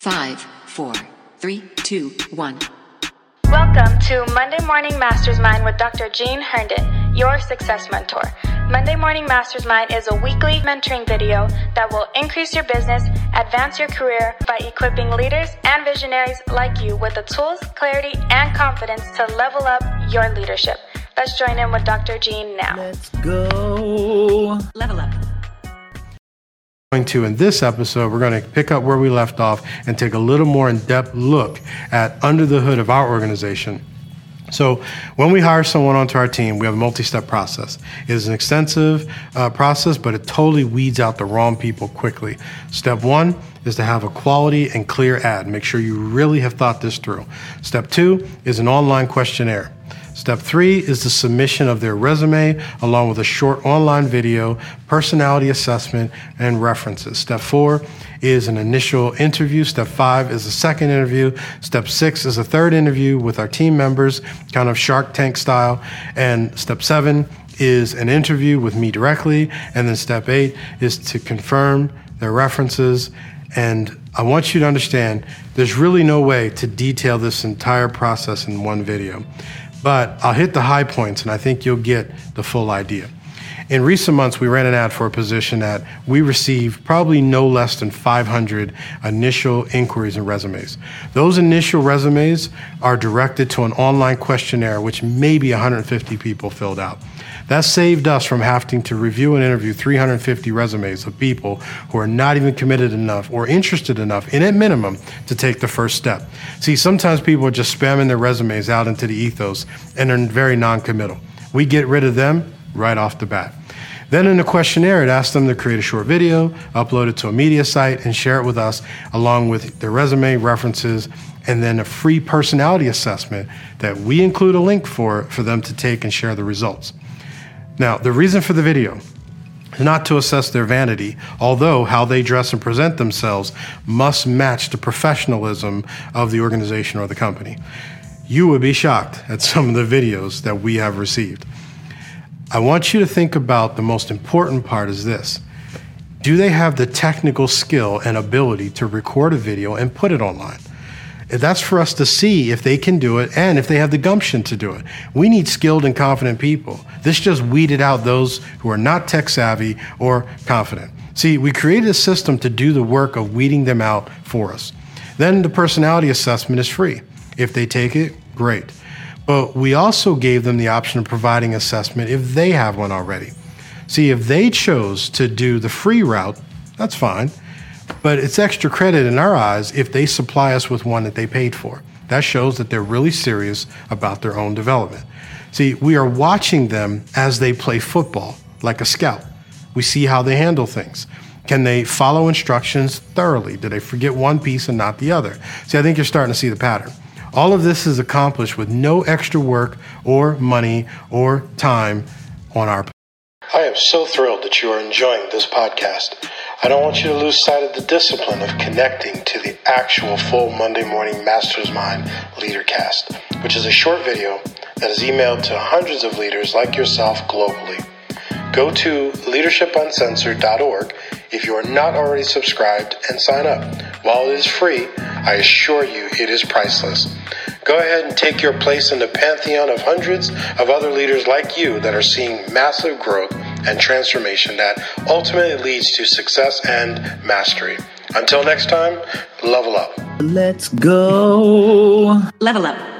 Five, four, three, two, one. Welcome to Monday Morning Masters Mind with Dr. Jean Herndon, your success mentor. Monday Morning Masters Mind is a weekly mentoring video that will increase your business, advance your career by equipping leaders and visionaries like you with the tools, clarity, and confidence to level up your leadership. Let's join in with Dr. Jean now. Let's go. Level up. Going to in this episode we're going to pick up where we left off and take a little more in-depth look at under the hood of our organization. So when we hire someone onto our team we have a multi-step process. It is an extensive uh, process but it totally weeds out the wrong people quickly. Step one is to have a quality and clear ad. Make sure you really have thought this through. Step two is an online questionnaire Step three is the submission of their resume along with a short online video, personality assessment, and references. Step four is an initial interview. Step five is a second interview. Step six is a third interview with our team members, kind of Shark Tank style. And step seven is an interview with me directly. And then step eight is to confirm their references. And I want you to understand there's really no way to detail this entire process in one video but I'll hit the high points and I think you'll get the full idea. In recent months, we ran an ad for a position that we received probably no less than 500 initial inquiries and resumes. Those initial resumes are directed to an online questionnaire, which maybe 150 people filled out. That saved us from having to review and interview 350 resumes of people who are not even committed enough or interested enough, in at minimum, to take the first step. See, sometimes people are just spamming their resumes out into the ethos and are very non committal. We get rid of them right off the bat. Then in the questionnaire, it asks them to create a short video, upload it to a media site, and share it with us along with their resume, references, and then a free personality assessment that we include a link for for them to take and share the results. Now, the reason for the video is not to assess their vanity, although how they dress and present themselves must match the professionalism of the organization or the company. You would be shocked at some of the videos that we have received. I want you to think about the most important part is this. Do they have the technical skill and ability to record a video and put it online? That's for us to see if they can do it and if they have the gumption to do it. We need skilled and confident people. This just weeded out those who are not tech savvy or confident. See, we created a system to do the work of weeding them out for us. Then the personality assessment is free. If they take it, great. But we also gave them the option of providing assessment if they have one already. See, if they chose to do the free route, that's fine. But it's extra credit in our eyes if they supply us with one that they paid for. That shows that they're really serious about their own development. See, we are watching them as they play football, like a scout. We see how they handle things. Can they follow instructions thoroughly? Do they forget one piece and not the other? See, I think you're starting to see the pattern. All of this is accomplished with no extra work or money or time on our I am so thrilled that you are enjoying this podcast. I don't want you to lose sight of the discipline of connecting to the actual full Monday morning Masters Mind Leadercast, which is a short video that is emailed to hundreds of leaders like yourself globally. Go to leadershipuncensored.org if you are not already subscribed and sign up. While it is free, I assure you it is priceless. Go ahead and take your place in the pantheon of hundreds of other leaders like you that are seeing massive growth and transformation that ultimately leads to success and mastery. Until next time, level up. Let's go. Level up.